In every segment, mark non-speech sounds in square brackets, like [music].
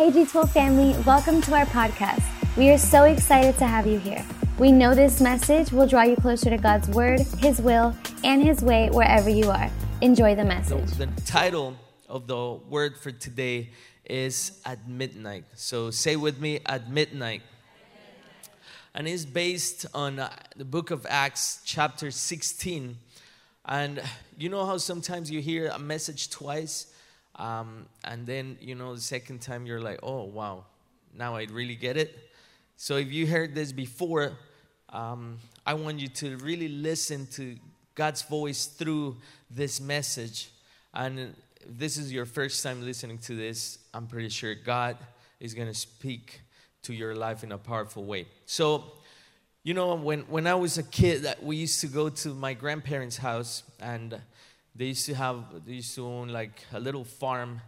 Hey G12 family, welcome to our podcast. We are so excited to have you here. We know this message will draw you closer to God's Word, His will, and His way wherever you are. Enjoy the message. The, the title of the word for today is At Midnight. So say with me, At Midnight. And it's based on uh, the book of Acts, chapter 16. And you know how sometimes you hear a message twice? Um, and then, you know, the second time you're like, oh, wow, now I really get it. So if you heard this before, um, I want you to really listen to God's voice through this message. And this is your first time listening to this, I'm pretty sure God is going to speak to your life in a powerful way. So, you know, when, when I was a kid, that we used to go to my grandparents' house and they used to have, they used to own like a little farm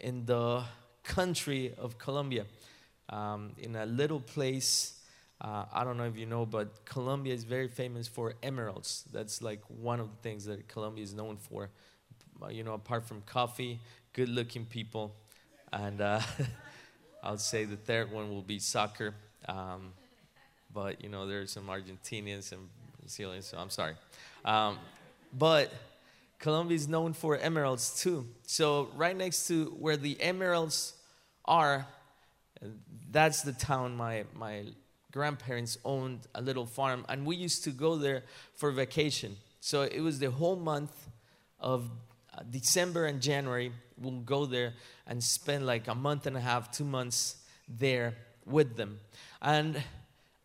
in the country of Colombia, um, in a little place. Uh, I don't know if you know, but Colombia is very famous for emeralds. That's like one of the things that Colombia is known for. Uh, You know, apart from coffee, good-looking people, and uh, [laughs] I'll say the third one will be soccer. Um, but you know, there's some Argentinians and Brazilians, so I'm sorry. Um, but Colombia is known for emeralds too. So right next to where the emeralds are, that's the town my my grandparents owned a little farm, and we used to go there for vacation. So it was the whole month of uh, December and January. We'll go there and spend like a month and a half, two months there with them. And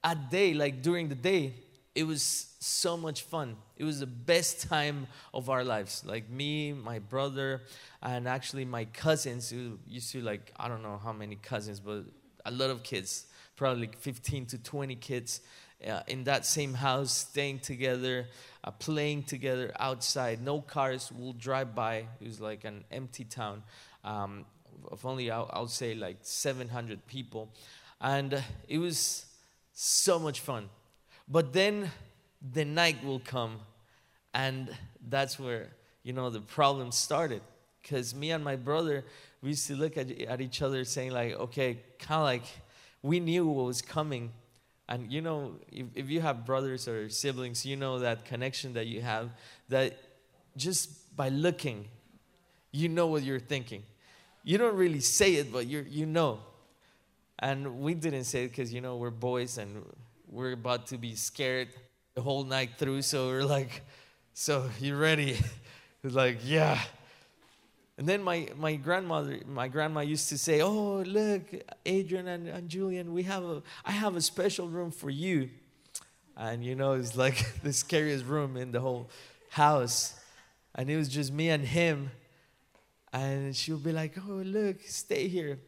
at day, like during the day, it was so much fun. It was the best time of our lives. Like me, my brother, and actually my cousins who used to like I don't know how many cousins, but a lot of kids, probably like 15 to 20 kids uh, in that same house, staying together, uh, playing together outside. No cars will drive by. It was like an empty town um, of only I'll, I'll say like 700 people, and uh, it was so much fun. But then the night will come, and that's where, you know, the problem started. Because me and my brother, we used to look at, at each other saying, like, okay, kind of like we knew what was coming. And, you know, if, if you have brothers or siblings, you know that connection that you have, that just by looking, you know what you're thinking. You don't really say it, but you you know. And we didn't say it because, you know, we're boys and we're about to be scared the whole night through. So we're like, so you ready? It's [laughs] like, yeah. And then my, my grandmother, my grandma used to say, oh, look, Adrian and, and Julian, we have a, I have a special room for you. And you know, it's like [laughs] the scariest room in the whole house. And it was just me and him. And she would be like, oh, look, stay here.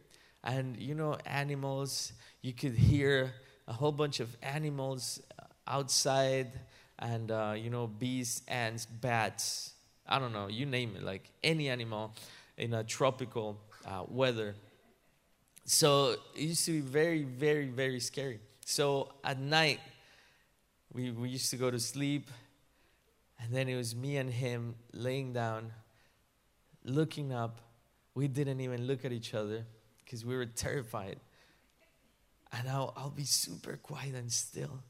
And you know, animals, you could hear a whole bunch of animals outside and uh, you know bees ants bats i don't know you name it like any animal in a tropical uh, weather. So it used to be very very very scary. So at night we, we used to go to sleep and then it was me and him laying down looking up. We didn't even look at each other because we were terrified and I'll, I'll be super quiet and still.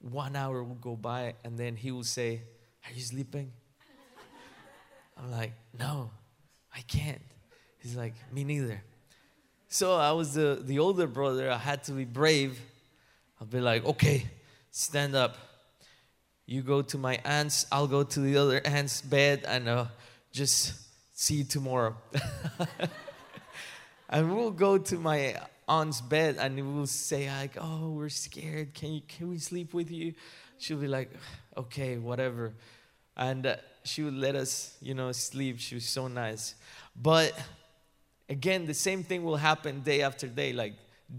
One hour will go by and then he will say are you sleeping? I'm like no i can't. He's like me neither. So i was the, the older brother. I had to be brave. I'll be like okay stand up. You go to my aunt's i'll go to the other aunt's bed and uh, just see you tomorrow. [laughs] And we'll go to my aunt's bed and we'll say like oh we're scared. Can you can we sleep with you? She'll be like okay whatever. And uh, she would let us you know sleep. She was so nice. But again the same thing will happen day after day. Like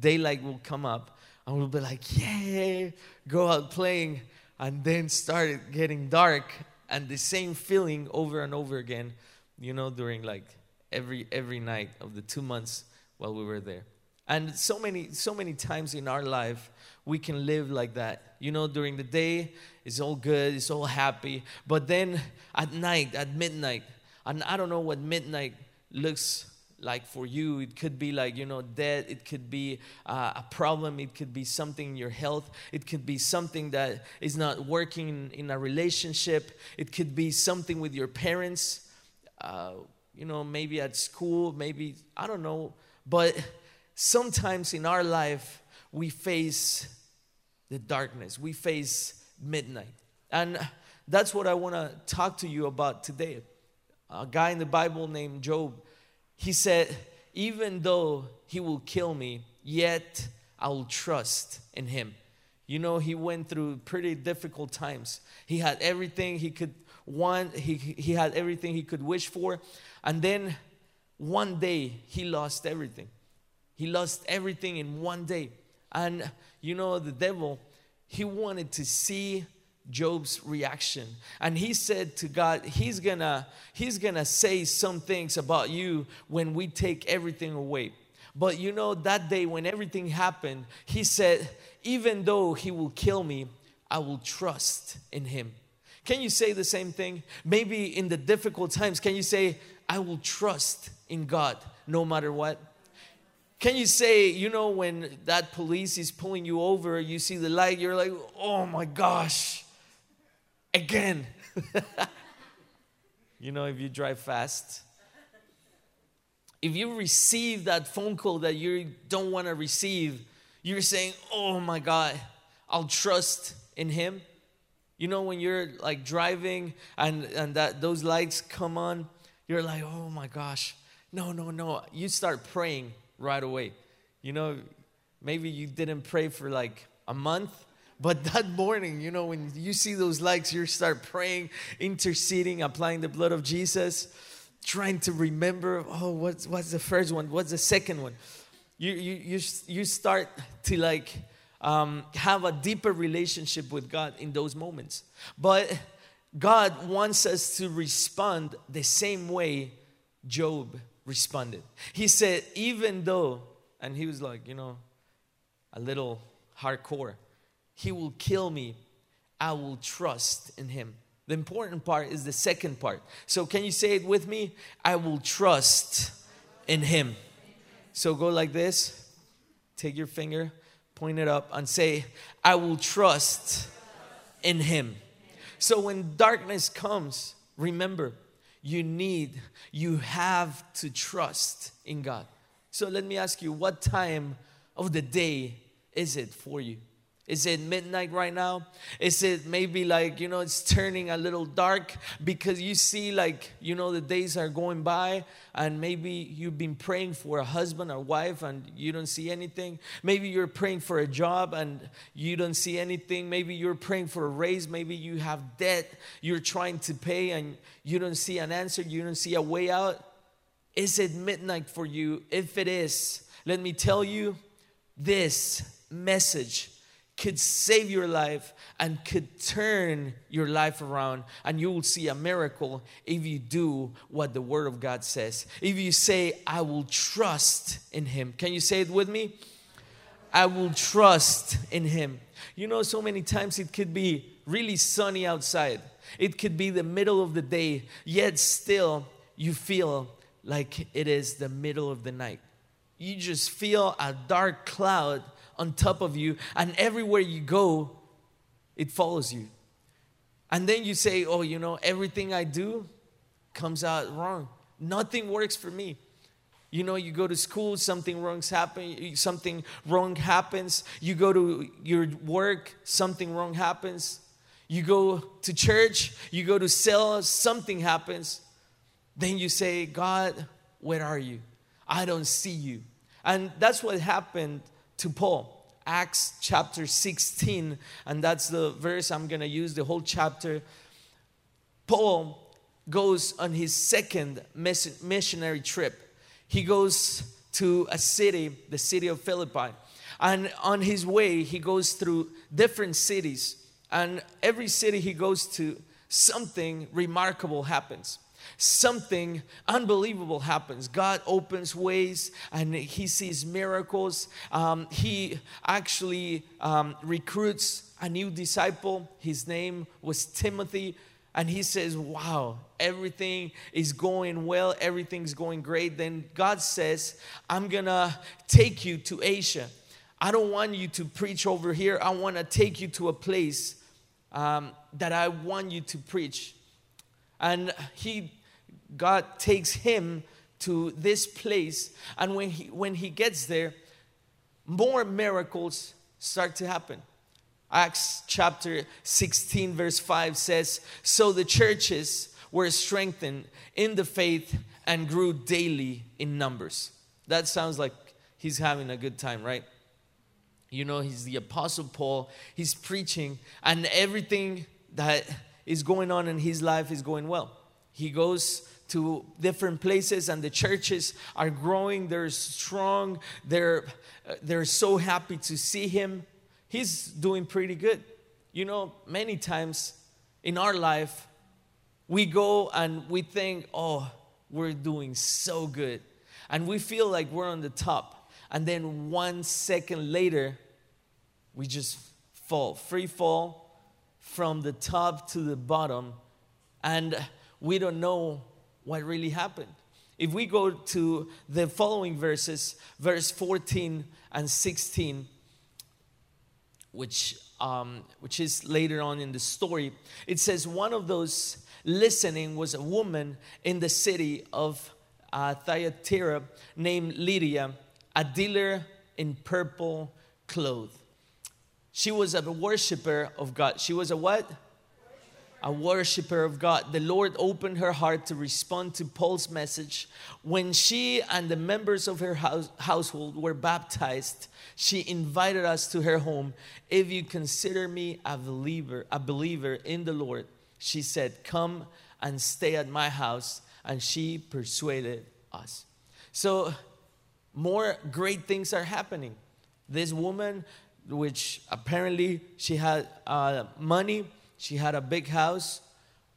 daylight will come up and we'll be like yeah go out playing. And then start getting dark and the same feeling over and over again you know during like every every night of the two months while we were there and so many, so many times in our life, we can live like that. You know, during the day, it's all good, it's all happy. But then at night, at midnight, and I don't know what midnight looks like for you it could be like you know debt it could be uh, a problem it could be something in your health it could be something that is not working in, a relationship it could be something with your parents uh, you know maybe at school maybe i don't know but sometimes in our life we face the darkness we face midnight and that's what i want to talk to you about today a guy in the bible named job he said, Even though he will kill me, yet I will trust in him. You know, he went through pretty difficult times. He had everything he could want, he, he had everything he could wish for. And then one day, he lost everything. He lost everything in one day. And you know, the devil, he wanted to see Job's reaction. And he said to God, he's gonna he's gonna say some things about you when we take everything away. But you know that day when everything happened, he said, even though he will kill me, I will trust in him. Can you say the same thing? Maybe in the difficult times, can you say, I will trust in God no matter what? Can you say, you know, when that police is pulling you over, you see the light, you're like, oh my gosh, again. [laughs] you know, if you drive fast, if you receive that phone call that you don't want to receive, you're saying, Oh my God, I'll trust in Him. You know, when you're like driving and, and that those lights come on, you're like, Oh my gosh, no, no, no. You start praying right away. You know, maybe you didn't pray for like a month, but [laughs] that morning, you know, when you see those lights, you start praying, interceding, applying the blood of Jesus, trying to remember, oh, what's, what's the first one? What's the second one? You, you, you, you start to like um, have a deeper relationship with God in those moments. But God wants us to respond the same way Job responded. He said, even though, and he was like, you know, a little hardcore. He will kill me. I will trust in him. The important part is the second part. So, can you say it with me? I will trust in him. So, go like this take your finger, point it up, and say, I will trust in him. So, when darkness comes, remember, you need, you have to trust in God. So, let me ask you, what time of the day is it for you? Is it midnight right now? Is it maybe like, you know, it's turning a little dark because you see, like, you know, the days are going by and maybe you've been praying for a husband or wife and you don't see anything. Maybe you're praying for a job and you don't see anything. Maybe you're praying for a raise. Maybe you have debt you're trying to pay and you don't see an answer. You don't see a way out. Is it midnight for you? If it is, let me tell you this message could save your life and could turn your life around and you will see a miracle if you do what the word of God says. If you say I will trust in him. Can you say it with me? I will trust in him. You know so many times it could be really sunny outside. It could be the middle of the day, yet still you feel like it is the middle of the night. You just feel a dark cloud on top of you, and everywhere you go, it follows you. And then you say, Oh, you know, everything I do comes out wrong. Nothing works for me. You know, you go to school, something wrong's happen, something wrong happens. You go to your work, something wrong happens. You go to church, you go to cell, something happens. Then you say, God, where are you? I don't see you. And that's what happened to Paul. Acts chapter 16, and that's the verse I'm going to use the whole chapter. Paul goes on his second missionary trip. He goes to a city, the city of Philippi. And on his way, he goes through different cities. And every city he goes to, something remarkable happens something unbelievable happens. God opens ways and he sees miracles. Um, he actually um, recruits a new disciple. His name was Timothy. and he says, Wow, everything is going well, everything's going great, then God says, I'm gonna take you to Asia. I don't want you to preach over here. I want to take you to a place um, that I want you to preach. And he, God takes him to this place, and when he when he gets there, more miracles start to happen. Acts chapter 16, verse 5 says, So the churches were strengthened in the faith and grew daily in numbers. That sounds like he's having a good time, right? You know, he's the Apostle Paul, he's preaching, and everything that is going on in his life is going well. He goes to different places and the churches are growing they're strong they're uh, they're so happy to see him he's doing pretty good. You know, many times in our life, we go and we think, oh, we're doing so good. And we feel like we're on the top. And then one second later, we just fall, free fall from the top to the bottom. And we don't know what really happened. If we go to the following verses, verse 14 and 16, which, um, which is later on in the story, it says one of those listening was a woman in the city of uh, Thyatira named Lydia, a dealer in purple clothes. She was a worshiper of God. She was a what? a worshiper of God, the Lord opened her heart to respond to Paul's message. When she and the members of her house, household were baptized, she invited us to her home. If you consider me a believer, a believer in the Lord, she said, "Come and stay at my house." And she persuaded us. So, more great things are happening. This woman, which apparently she had uh, money she had a big house,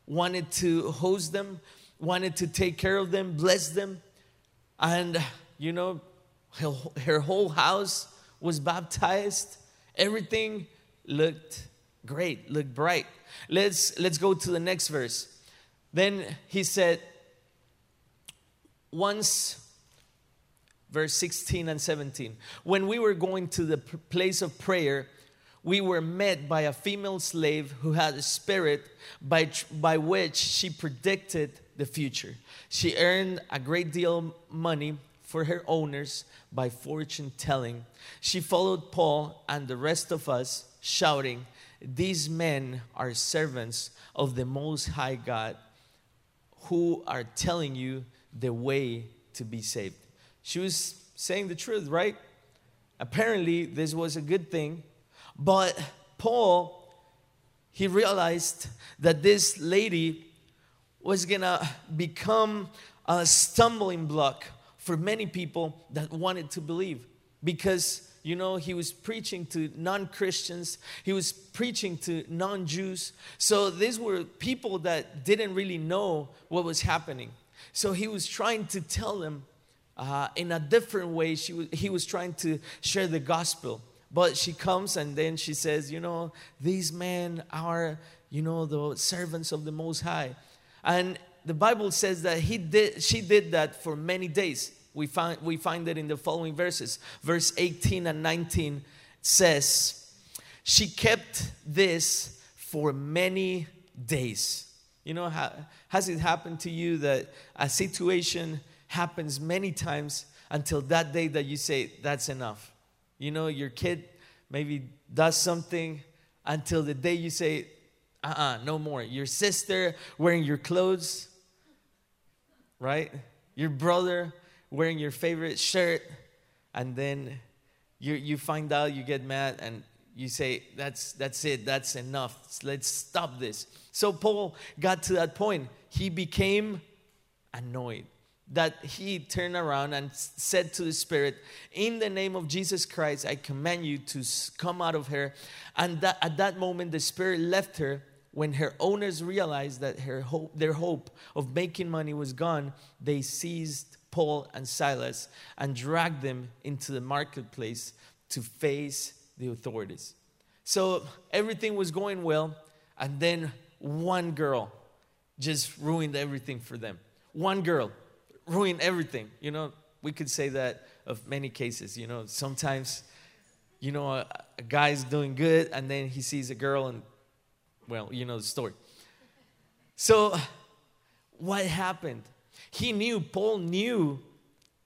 wanted to host them, wanted to take care of them, bless them. And, you know, her, her whole house was baptized. Everything looked great, looked bright. Let's, let's go to the next verse. Then he said, once verse 16 and 17. When we were going to the place of prayer, we were met by a female slave who had a spirit by, by which she predicted the future. She earned a great deal of money for her owners by fortune telling. She followed Paul and the rest of us, shouting, These men are servants of the Most High God who are telling you the way to be saved. She was saying the truth, right? Apparently, this was a good thing. But Paul, he realized that this lady was gonna become a stumbling block for many people that wanted to believe. Because you know he was preaching to non-christians he was preaching to non-jews. So these were people that didn't really know what was happening. So he was trying to tell them uh, in a different way she was, he was trying to share the gospel but she comes and then she says, You know, these men are, you know, the servants of the Most High. And the Bible says that he did, she did that for many days. We find, we find it in the following verses. Verse 18 and 19 says, She kept this for many days. You know, has it happened to you that a situation happens many times until that day that you say, That's enough? You know, your kid maybe does something until the day you say, uh uh-uh, uh no more. Your sister wearing your clothes, right? Your brother wearing your favorite shirt, and then you, you find out, you get mad, and you say, that's, that's it, that's enough. Let's stop this. So Paul got to that point. He became annoyed that he turned around and said to the spirit in the name of jesus christ i command you to come out of her. And that, at that moment the spirit left her when her owners realized that her hope, their hope of making money was gone they seized paul and silas and dragged them into the marketplace to face the authorities. So everything was going well and then one girl just ruined everything for them. One girl ruined everything. You know, we could say that of many cases. You know, sometimes, you know, a, a guy's doing good and then he sees a girl and, well, you know the story. So, what happened? He knew, Paul knew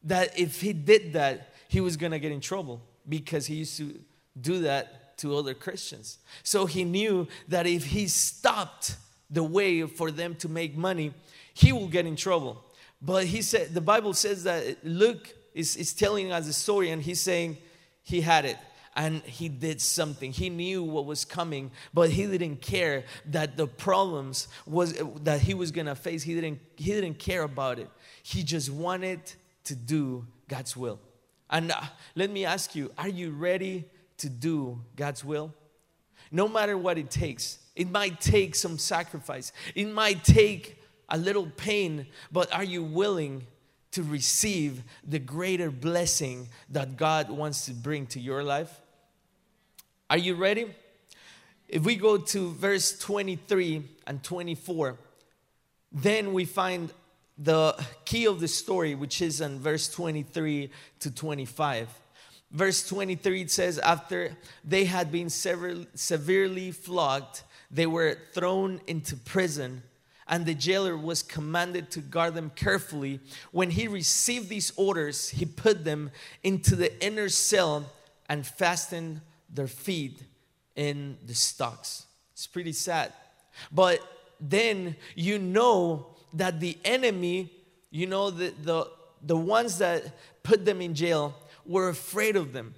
that if he did that, he was going to get in trouble because he used to do that to other Christians. So he knew that if he stopped the way for them to make money, he will get in trouble. But he said, the Bible says that Luke is, is telling us a story and he's saying he had it and he did something. He knew what was coming but he didn't care that the problems was that he was gonna face. He didn't he didn't care about it. He just wanted to do god's will. And uh, let me ask you are you ready to do god's will? No matter what it takes it might take some sacrifice. It might take a little pain but are you willing to receive the greater blessing that God wants to bring to your life? Are you ready? If we go to verse 23 and 24, then we find the key of the story, which is in verse 23 to 25. Verse 23 it says, After they had been severely flogged, they were thrown into prison and the jailer was commanded to guard them carefully. When he received these orders, he put them into the inner cell and fastened their feet in the stocks. It's pretty sad. But then you know that the enemy, you know, the, the, the ones that put them in jail were afraid of them.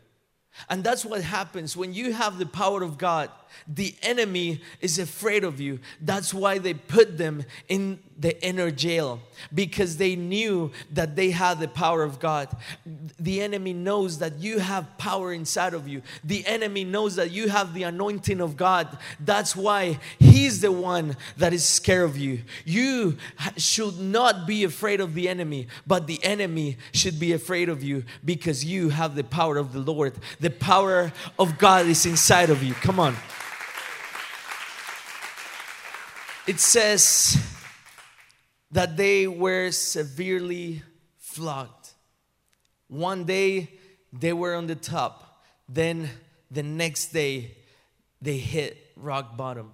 And that's what happens when you have the power of God the enemy is afraid of you. That's why they put them in the inner jail because they knew that they had the power of God. The enemy knows that you have power inside of you. The enemy knows that you have the anointing of God. That's why he's the one that is scared of you. You should not be afraid of the enemy, but the enemy should be afraid of you because you have the power of the Lord. The power of God is inside of you. Come on. It says that they were severely flogged. One day they were on the top, then the next day they hit rock bottom.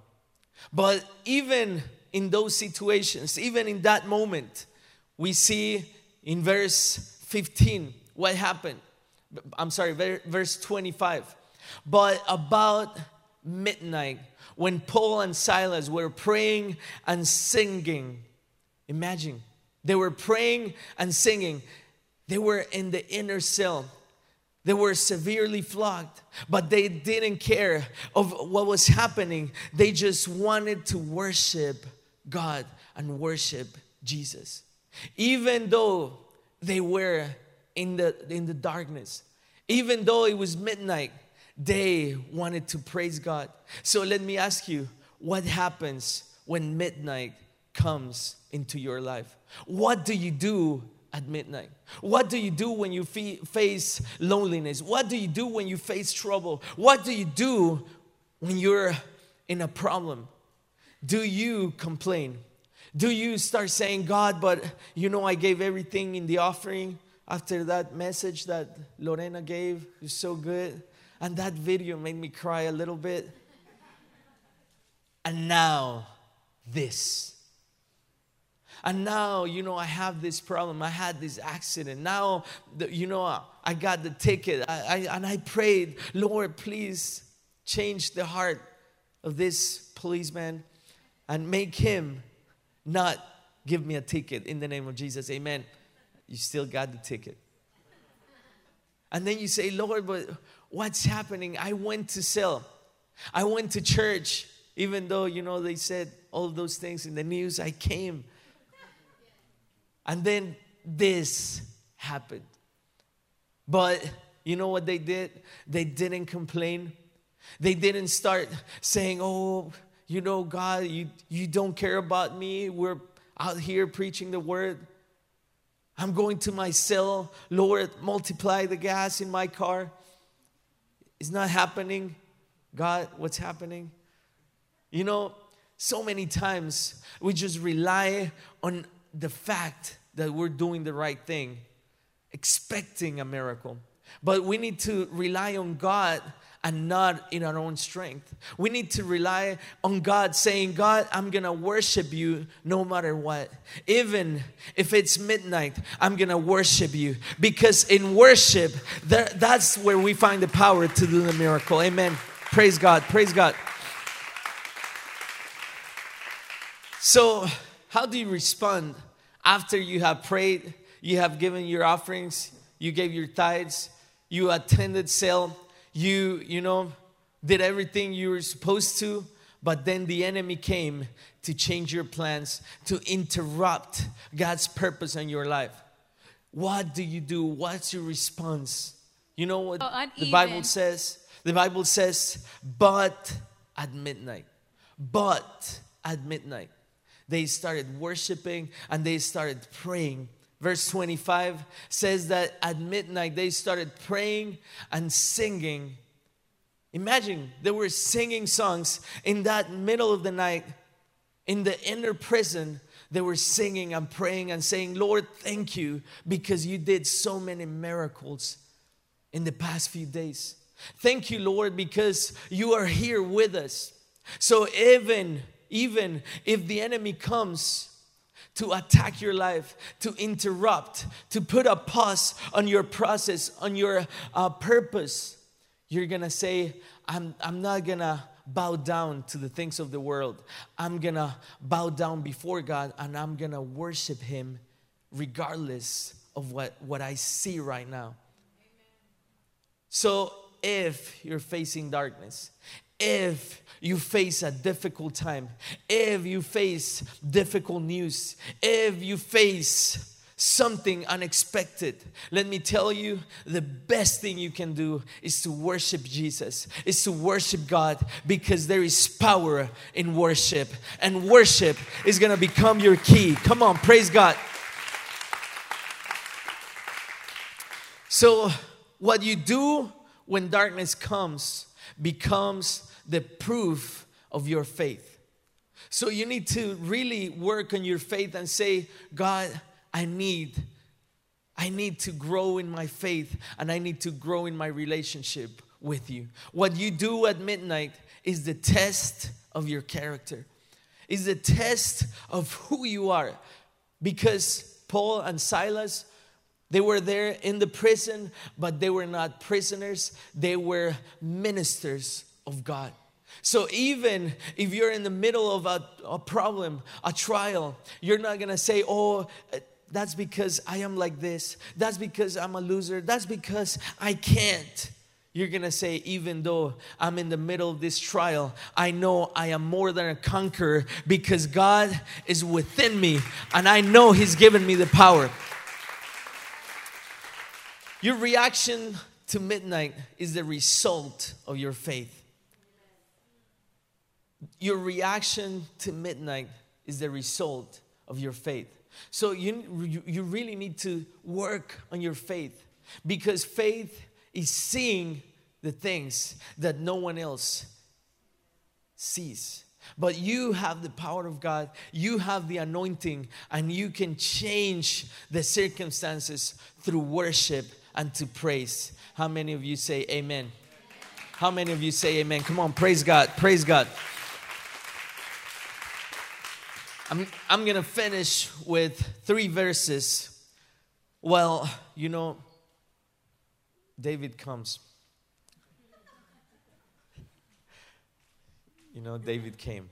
But even in those situations, even in that moment, we see in verse 15 what happened. I'm sorry, verse 25. But about midnight, when Paul and Silas were praying and singing. Imagine, they were praying and singing. They were in the inner cell. They were severely flogged, but they didn't care of what was happening. They just wanted to worship God and worship Jesus. Even though they were in the in the darkness, even though it was midnight, they wanted to praise God. So let me ask you what happens when midnight comes into your life? What do you do at midnight? What do you do when you face loneliness? What do you do when you face trouble? What do you do when you're in a problem? Do you complain? Do you start saying, God, but you know, I gave everything in the offering after that message that Lorena gave? It's so good. And that video made me cry a little bit. And now, this. And now, you know, I have this problem. I had this accident. Now, you know, I got the ticket. I, I, and I prayed, Lord, please change the heart of this policeman and make him not give me a ticket in the name of Jesus. Amen. You still got the ticket. And then you say, Lord, but what's happening? I went to cell. I went to church, even though, you know, they said all those things in the news. I came. And then this happened. But you know what they did? They didn't complain. They didn't start saying, oh, you know, God, you, you don't care about me. We're out here preaching the word. I'm going to my cell. Lord, multiply the gas in my car. It's not happening. God, what's happening? You know, so many times we just rely on the fact that we're doing the right thing, expecting a miracle. But we need to rely on God and not in our own strength. We need to rely on God, saying, God, I'm gonna worship you no matter what. Even if it's midnight, I'm gonna worship you. Because in worship, that's where we find the power to do the miracle. Amen. Praise God. Praise God. So, how do you respond after you have prayed, you have given your offerings, you gave your tithes, you attended cell, you, you know, did everything you were supposed to, but then the enemy came to change your plans, to interrupt God's purpose in your life. What do you do? What's your response? You know what oh, the Bible says? The Bible says, but at midnight. But at midnight. They started worshiping and they started praying. Verse 25 says that at midnight they started praying and singing. Imagine they were singing songs in that middle of the night in the inner prison. They were singing and praying and saying, Lord, thank you because you did so many miracles in the past few days. Thank you, Lord, because you are here with us. So even even if the enemy comes to attack your life, to interrupt, to put a pause on your process, on your uh, purpose, you're gonna say, I'm, I'm not gonna bow down to the things of the world. I'm gonna bow down before God and I'm gonna worship Him regardless of what, what I see right now. So if you're facing darkness, if you face a difficult time, if you face difficult news, if you face something unexpected, let me tell you the best thing you can do is to worship Jesus, is to worship God because there is power in worship, and worship is gonna become your key. Come on, praise God. So, what you do when darkness comes becomes the proof of your faith. So you need to really work on your faith and say, God, I need I need to grow in my faith and I need to grow in my relationship with you. What you do at midnight is the test of your character. Is the test of who you are. Because Paul and Silas they were there in the prison, but they were not prisoners. They were ministers of God. So even if you're in the middle of a, a problem, a trial, you're not gonna say, oh, that's because I am like this. That's because I'm a loser. That's because I can't. You're gonna say, even though I'm in the middle of this trial, I know I am more than a conqueror because God is within me and I know He's given me the power. Your reaction to midnight is the result of your faith. Your reaction to midnight is the result of your faith. So you, you really need to work on your faith because faith is seeing the things that no one else sees. But you have the power of God, you have the anointing, and you can change the circumstances through worship and to praise. How many of you say amen? How many of you say amen? Come on, praise God, praise God. I'm, I'm going to finish with three verses. Well, you know, David comes. You know, David came.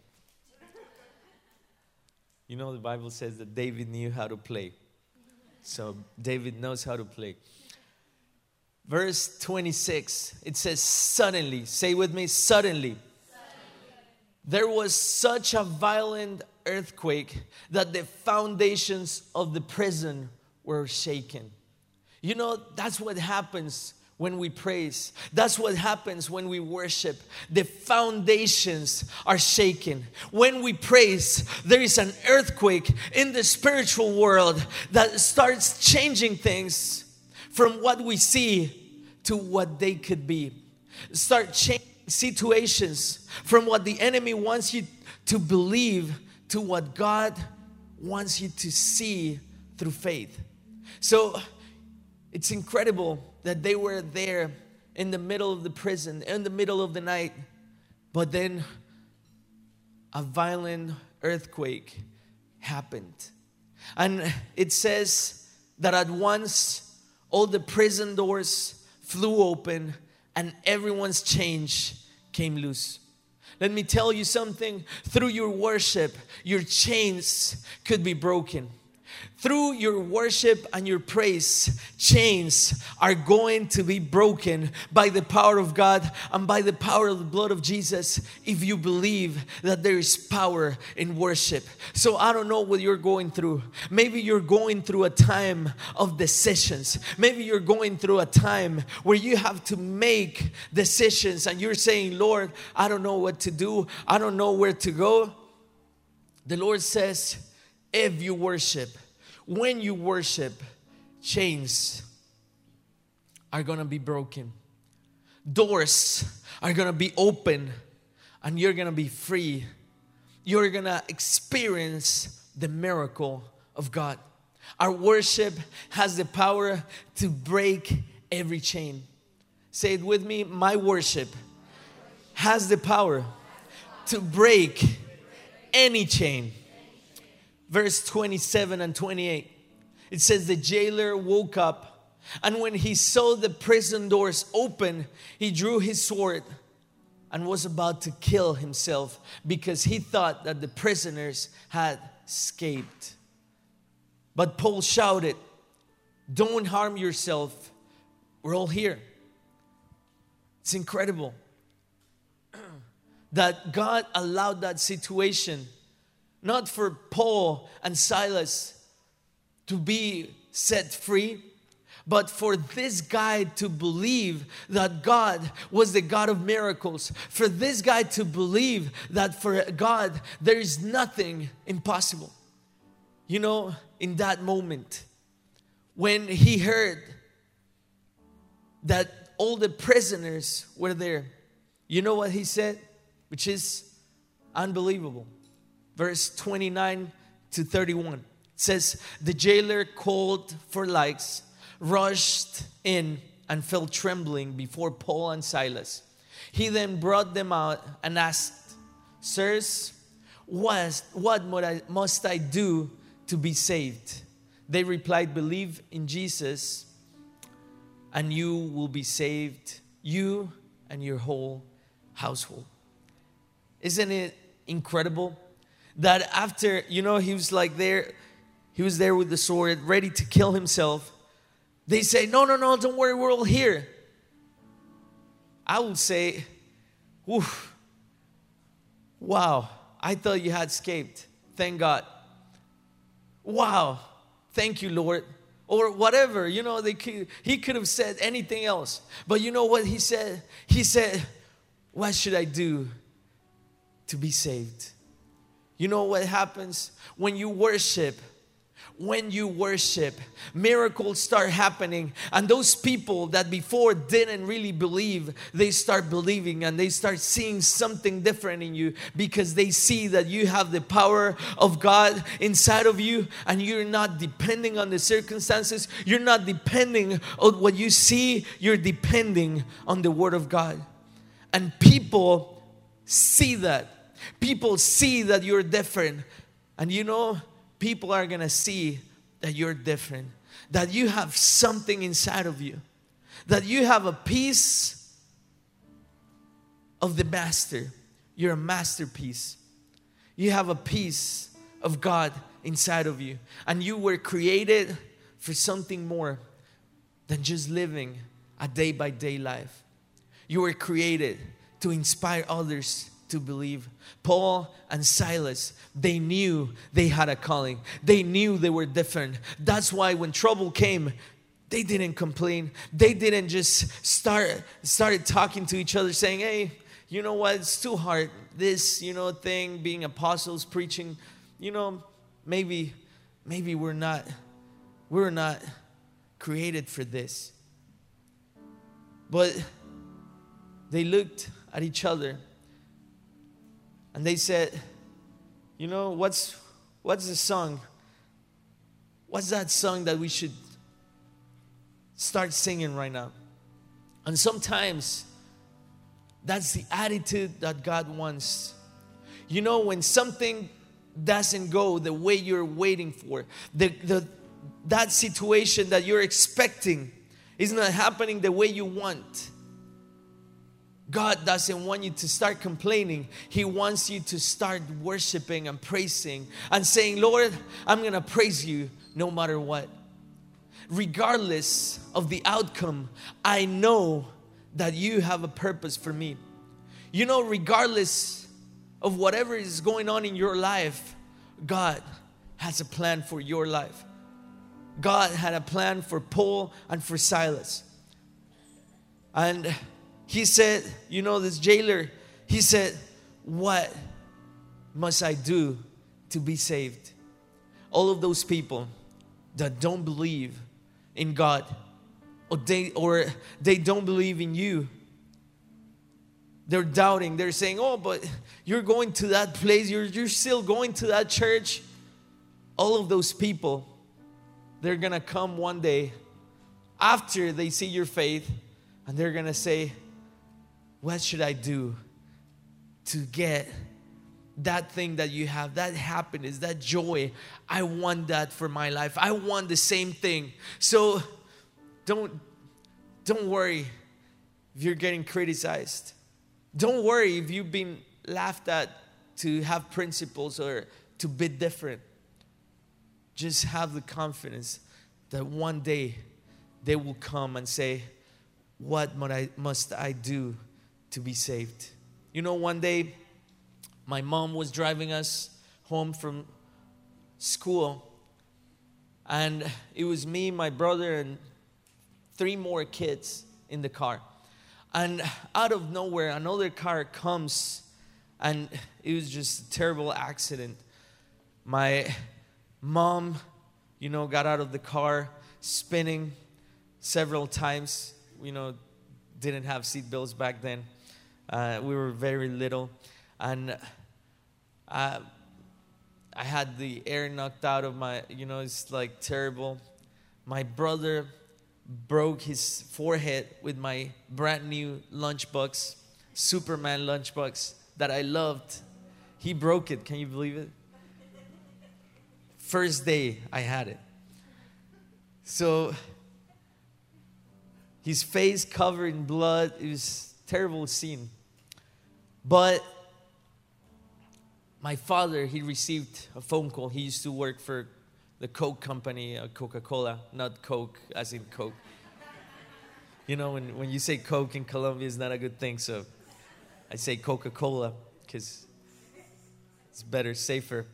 You know, the Bible says that David knew how to play. So David knows how to play. Verse 26, it says, Suddenly, say with me, suddenly. There was such a violent earthquake that the foundations of the prison were shaken. You know, that's what happens when we praise. That's what happens when we worship. The foundations are shaken. When we praise, there is an earthquake in the spiritual world that starts changing things from what we see to what they could be. Start changing situations from what the enemy wants you to believe to what God wants you to see through faith. So it's incredible that they were there in the middle of the prison, in the middle of the night, but then a violent earthquake happened. And it says that at once all the prison doors flew open and everyone's change came loose. Let me tell you something through your worship, your chains could be broken. Through your worship and your praise, chains are going to be broken by the power of God and by the power of the blood of Jesus if you believe that there is power in worship. So I don't know what you're going through. Maybe you're going through a time of decisions. Maybe you're going through a time where you have to make decisions and you're saying, Lord, I don't know what to do, I don't know where to go. The Lord says, if you worship, when you worship, chains are gonna be broken, doors are gonna be open, and you're gonna be free. You're gonna experience the miracle of God. Our worship has the power to break every chain. Say it with me my worship has the power to break any chain verse 27 and 28. It says, The jailer woke up, and when he saw the prison doors open, he drew his sword and was about to kill himself because he thought that the prisoners had escaped. But Paul shouted, Don't harm yourself. We're all here. It's incredible [clears throat] that God allowed that situation not for Paul and Silas to be set free, but for this guy to believe that God was the God of miracles, for this guy to believe that for God there is nothing impossible. You know, in that moment, when he heard that all the prisoners were there, you know what he said? Which is unbelievable verse 29 to 31. It says, The jailer called for lights, rushed in, and fell trembling before Paul and Silas. He then brought them out and asked, Sirs, what, what must I do to be saved? They replied, Believe in Jesus, and you will be saved, you and your whole household. Isn't it incredible? That after, you know, he was like there, he was there with the sword, ready to kill himself. They say, No, no, no, don't worry, we're all here. I would say, Oof, wow, I thought you had escaped. Thank God. Wow, thank you, Lord. Or whatever, you know, they could, he could have said anything else. But you know what he said? He said, What should I do to be saved? You know what happens when you worship? When you worship, miracles start happening. And those people that before didn't really believe, they start believing and they start seeing something different in you because they see that you have the power of God inside of you and you're not depending on the circumstances. You're not depending on what you see, you're depending on the Word of God. And people see that People see that you're different. And you know, people are going to see that you're different, that you have something inside of you, that you have a piece of the master. You're a masterpiece. You have a piece of God inside of you. And you were created for something more than just living a day by day life. You were created to inspire others to believe. Paul and Silas, they knew they had a calling. They knew they were different. That's why when trouble came, they didn't complain. They didn't just start started talking to each other saying, "Hey, you know what? It's too hard. This, you know, thing being apostles preaching, you know, maybe maybe we're not we're not created for this." But they looked at each other and they said, You know, what's, what's the song? What's that song that we should start singing right now? And sometimes that's the attitude that God wants. You know, when something doesn't go the way you're waiting for, the, the, that situation that you're expecting is not happening the way you want. God doesn't want you to start complaining. He wants you to start worshiping and praising and saying, Lord, I'm going to praise you no matter what. Regardless of the outcome, I know that you have a purpose for me. You know, regardless of whatever is going on in your life, God has a plan for your life. God had a plan for Paul and for Silas. And he said, You know, this jailer, he said, What must I do to be saved? All of those people that don't believe in God or they, or they don't believe in you. They're doubting. They're saying, Oh, but you're going to that place. You're, you're still going to that church. All of those people, they're to come one day after they see your faith and they're to say, What should I do to get that thing that you have, that happiness, that joy? I want that for my life. I want the same thing. So, don't, don't worry if you're getting criticized. Don't worry if you've been laughed at to have principles or to be different. Just have the confidence that one day they will come and say, What must I do to be saved? You know, one day my mom was driving us home from school, and it was me, my brother, and three more kids in the car. And out of nowhere, another car comes, and it was just a terrible accident. My mom, you know, got out of the car, spinning several times. You know, didn't have seatbelts back then. Uh, we were very little, and I, uh, I had the air knocked out of my. You know, it's like terrible. My brother broke his forehead with my brand new lunchbox, Superman lunchbox that I loved. He broke it. Can you believe it? First day I had it. So his face covered in blood. It was terrible scene. But my father, he received a phone call. He used to work for the Coke company, uh, Coca Cola, not Coke as in Coke. You know, when, when you say Coke in Colombia, it's not a good thing. So I say Coca Cola because it's better, safer.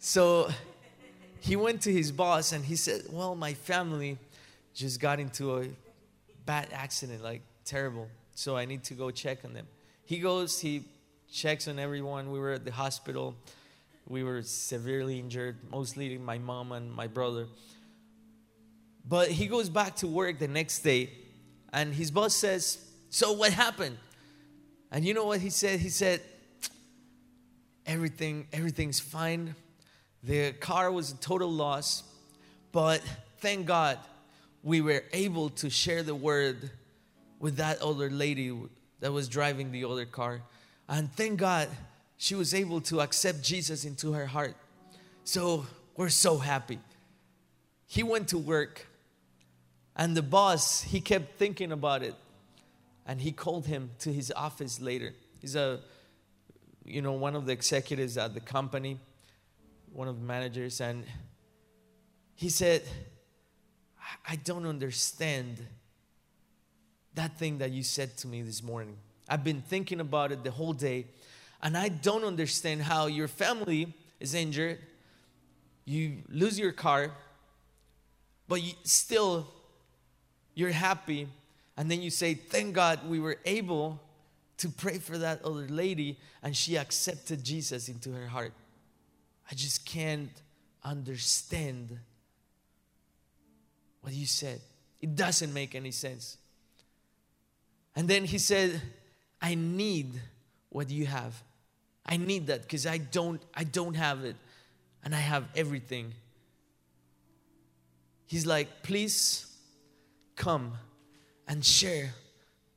So he went to his boss and he said, Well, my family just got into a bad accident, like terrible. So I need to go check on them. He goes, he checks on everyone. We were at the hospital we were severely injured, mostly my mom and my brother. But he goes back to work the next day, and his boss says, So what happened? And you know what he said? He said, Everything, everything's fine. The car was a total loss, but thank God we were able to share the word with that older lady that was driving the other car. And thank God she was able to accept Jesus into her heart. So we're so happy. He went to work, and the boss, he kept thinking about it, and he called him to his office later. He's a, you know, one of the executives at the company, one of the managers, and he said, I don't understand that thing that you said to me this morning. I've been thinking about it the whole day and I don't understand how your family is injured, you lose your car, but you still you're happy, and then you say, Thank God we were able to pray for that other lady and she accepted Jesus into her heart. I just can't understand what you said. It doesn't make any sense. And then he said, I need what you have. I need that because I don't I don't have it and I have everything. He's like, "Please come and share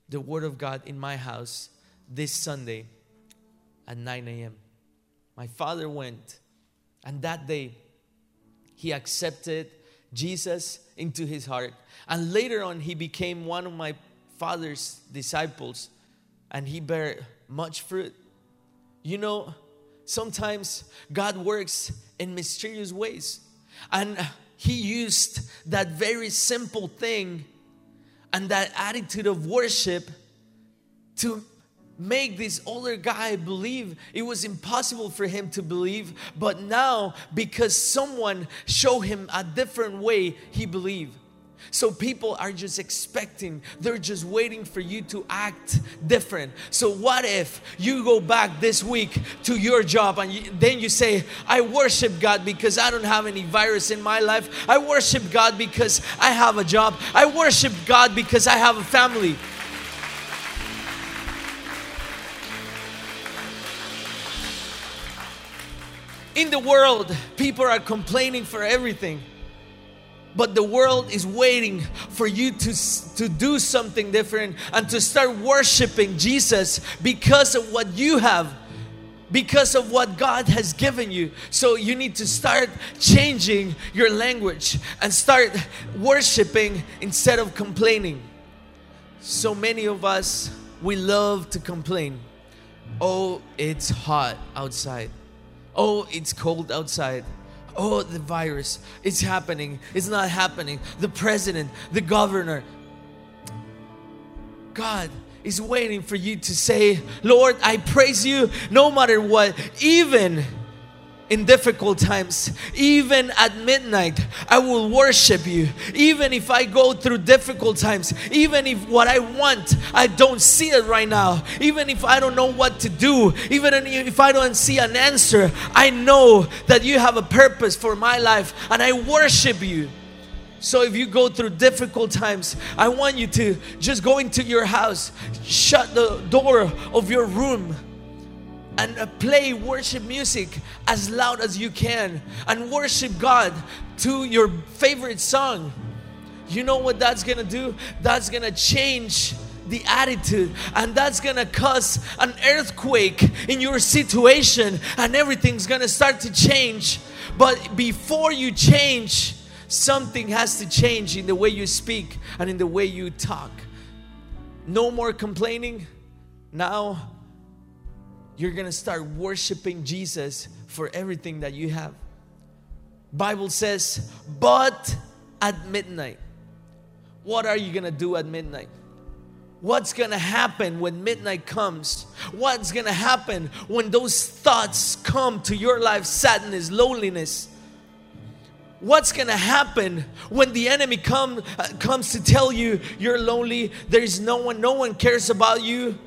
the word of God in my house this Sunday at 9 a.m." My father went, and that day he accepted Jesus into his heart. And later on, he became one of my father's disciples, and he bare much fruit. You know, sometimes God works in mysterious ways. And he used that very simple thing and that attitude of worship to make this older guy believe it was impossible for him to believe but now because someone showed him a different way he believed so people are just expecting, they're just waiting for you to act different. So, what if you go back this week to your job and you, then you say, I worship God because I don't have any virus in my life. I worship God because I have a job. I worship God because I have a family. In the world, people are complaining for everything but the world is waiting for you to, to do something different and to start worshiping Jesus because of what you have because of what God has given you. So you need to start changing your language and start worshiping instead of complaining. So many of us, we love to complain. Oh, it's hot outside. Oh, it's cold outside oh, the virus, it's happening, it's not happening. The president, the governor. God is waiting for you to say, Lord, I praise you no matter what, even in difficult times, even at midnight, I will worship you. Even if I go through difficult times, even if what I want, I don't see it right now, even if I don't know what to do, even if I don't see an answer, I know that you have a purpose for my life and I worship you. So if you go through difficult times, I want you to just go into your house, shut the door of your room and uh, play worship music as loud as you can and worship God to your favorite song. You know what that's gonna do? That's gonna change the attitude, and that's gonna cause an earthquake in your situation, and everything's gonna start to change. But before you change, something has to change in the way you speak and in the way you talk. No more complaining. Now you're going to start worshiping Jesus for everything that you have. Bible says, "But at midnight." What are you going to do at midnight? What's going to happen when midnight comes? What's going to happen when those thoughts come to your life, sadness, loneliness? What's going to happen when the enemy come, uh, comes to tell you you're lonely, there's no one, no one cares about you?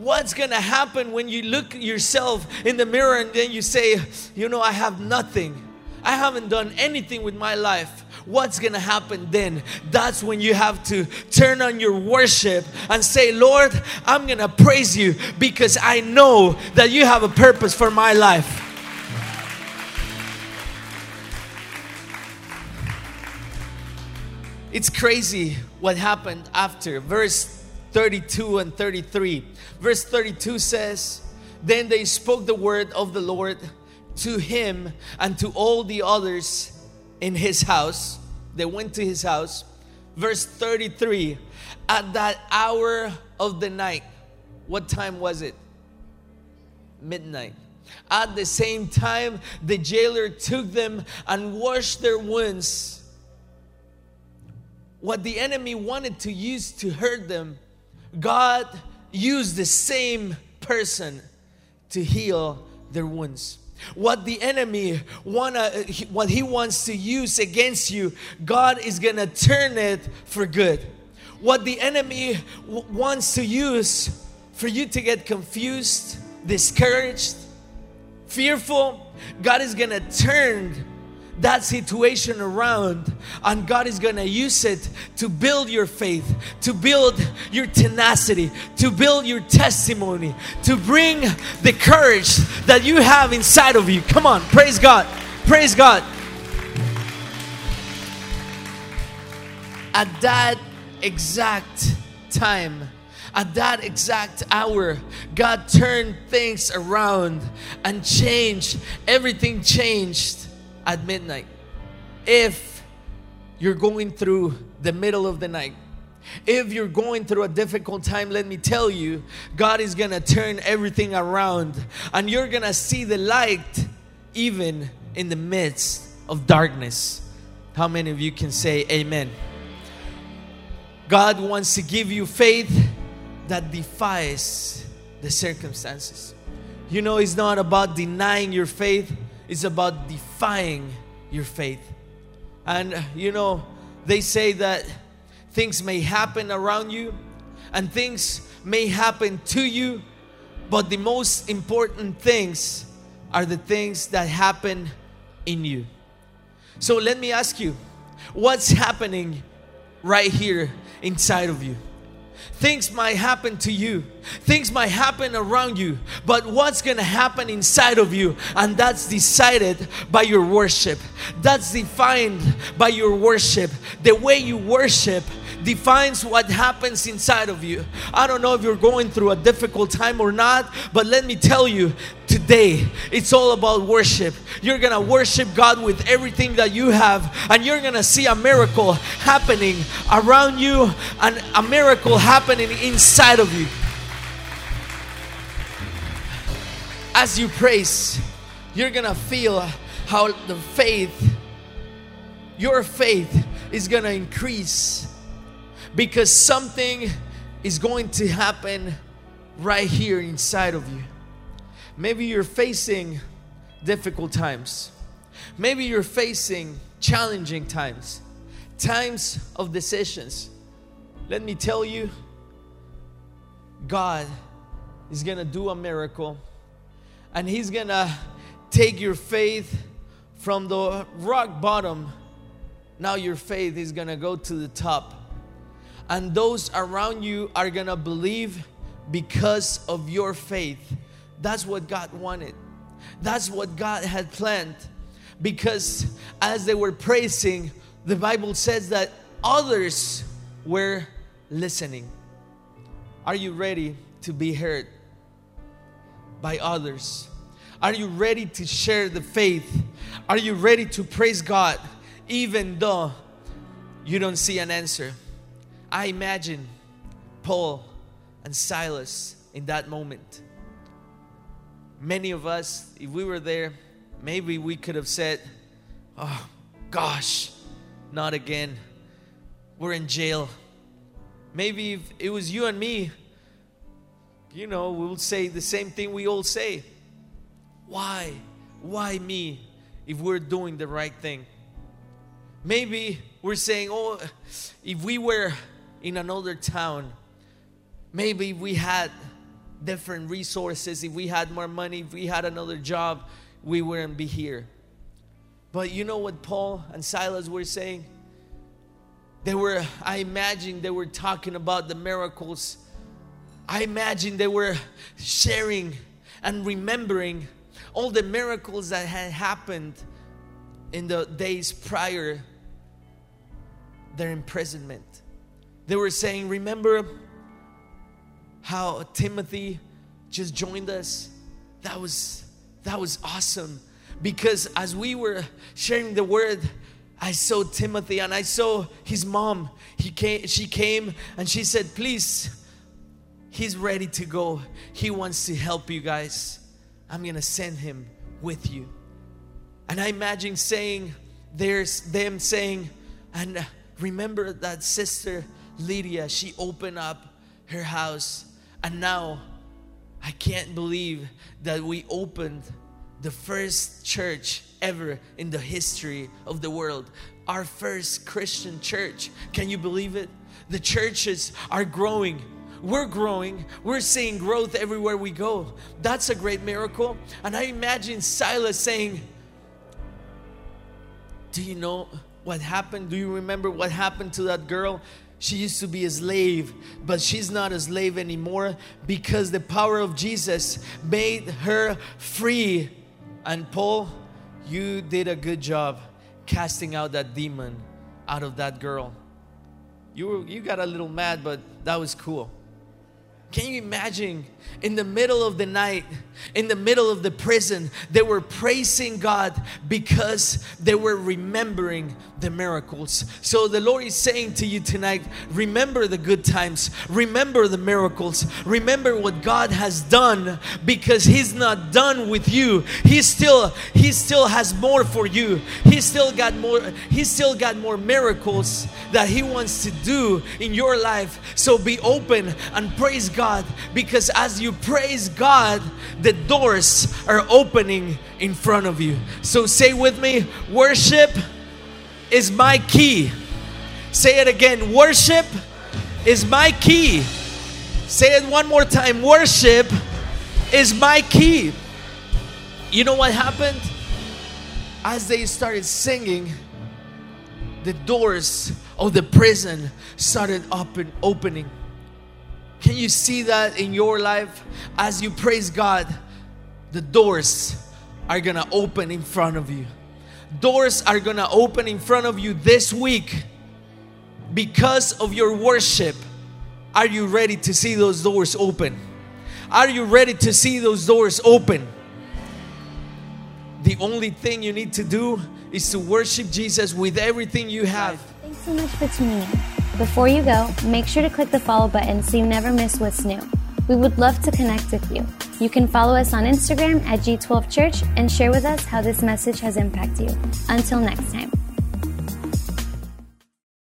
What's gonna happen when you look yourself in the mirror and then you say, You know, I have nothing. I haven't done anything with my life. What's gonna happen then? That's when you have to turn on your worship and say, Lord, I'm gonna praise you because I know that you have a purpose for my life. It's crazy what happened after. Verse 32 and 33. Verse 32 says, Then they spoke the word of the Lord to him and to all the others in his house. They went to his house. Verse 33 At that hour of the night, what time was it? Midnight. At the same time, the jailer took them and washed their wounds. What the enemy wanted to use to hurt them, God used the same person to heal their wounds. What the enemy wanna, what he wants to use against you, God is gonna turn it for good. What the enemy w- wants to use for you to get confused, discouraged, fearful, God is gonna turn that situation around, and God is gonna use it to build your faith, to build your tenacity, to build your testimony, to bring the courage that you have inside of you. Come on, praise God, praise God. At that exact time, at that exact hour, God turned things around and changed. Everything changed at midnight. If you're going through the middle of the night, if you're going through a difficult time, let me tell you, God is gonna turn everything around and you're gonna see the light even in the midst of darkness. How many of you can say amen? God wants to give you faith that defies the circumstances. You know, it's not about denying your faith, it's about defying your faith. And uh, you know, they say that things may happen around you and things may happen to you, but the most important things are the things that happen in you. So let me ask you, what's happening right here inside of you? Things might happen to you, things might happen around you, but what's gonna happen inside of you? And that's decided by your worship, that's defined by your worship. The way you worship defines what happens inside of you. I don't know if you're going through a difficult time or not, but let me tell you today it's all about worship. You're gonna worship God with everything that you have, and you're gonna see a miracle happening around you and a miracle happening inside of you. As you praise, you're gonna feel how the faith, your faith, is gonna increase because something is going to happen right here inside of you. Maybe you're facing difficult times. Maybe you're facing challenging times, times of decisions. Let me tell you, God is gonna do a miracle and He's gonna take your faith from the rock bottom. Now, your faith is gonna go to the top and those around you are gonna believe because of your faith. That's what God wanted. That's what God had planned. Because as they were praising, the Bible says that others were listening. Are you ready to be heard by others? Are you ready to share the faith? Are you ready to praise God even though you don't see an answer? I imagine Paul and Silas in that moment. Many of us, if we were there, maybe we could have said, Oh gosh, not again. We're in jail. Maybe if it was you and me, you know, we would say the same thing we all say. Why? Why me if we're doing the right thing? Maybe we're saying, oh, if we were in another town. Maybe we had different resources, if we had more money, if we had another job, we wouldn't be here. But you know what Paul and Silas were saying? They were, I imagine they were talking about the miracles. I imagine they were sharing and remembering all the miracles that had happened in the days prior their imprisonment. They were saying, Remember how Timothy just joined us? That was that was awesome. Because as we were sharing the word, I saw Timothy and I saw his mom. He came, she came and she said, Please, he's ready to go. He wants to help you guys. I'm gonna send him with you. And I imagine saying, there's them saying, and uh, remember that sister Lydia, she opened up her house. And now I can't believe that we opened the first church ever in the history of the world. Our first Christian church. Can you believe it? The churches are growing. We're growing. We're seeing growth everywhere we go. That's a great miracle. And I imagine Silas saying, Do you know what happened? Do you remember what happened to that girl? She used to be a slave, but she's not a slave anymore because the power of Jesus made her free. And Paul, you did a good job casting out that demon out of that girl. You, were, you got a little mad, but that was cool. Can you imagine in the middle of the night, in the middle of the prison, they were praising God because they were remembering the miracles. So the Lord is saying to you tonight remember the good times, remember the miracles, remember what God has done because He's not done with you. He still, He still has more for you. He still got more, He still got more miracles that He wants to do in your life. So be open and praise God because because as you praise God, the doors are opening in front of you. So say with me worship is my key. Say it again worship is my key. Say it one more time worship is my key. You know what happened? As they started singing, the doors of the prison started open, opening. Can you see that in your life? As you praise God, the doors are gonna open in front of you. Doors are gonna open in front of you this week because of your worship. Are you ready to see those doors open? Are you ready to see those doors open? The only thing you need to do is to worship Jesus with everything you have. Thanks so much for tuning in. Before you go, make sure to click the follow button so you never miss what's new. We would love to connect with you. You can follow us on Instagram at G12 Church and share with us how this message has impacted you. Until next time.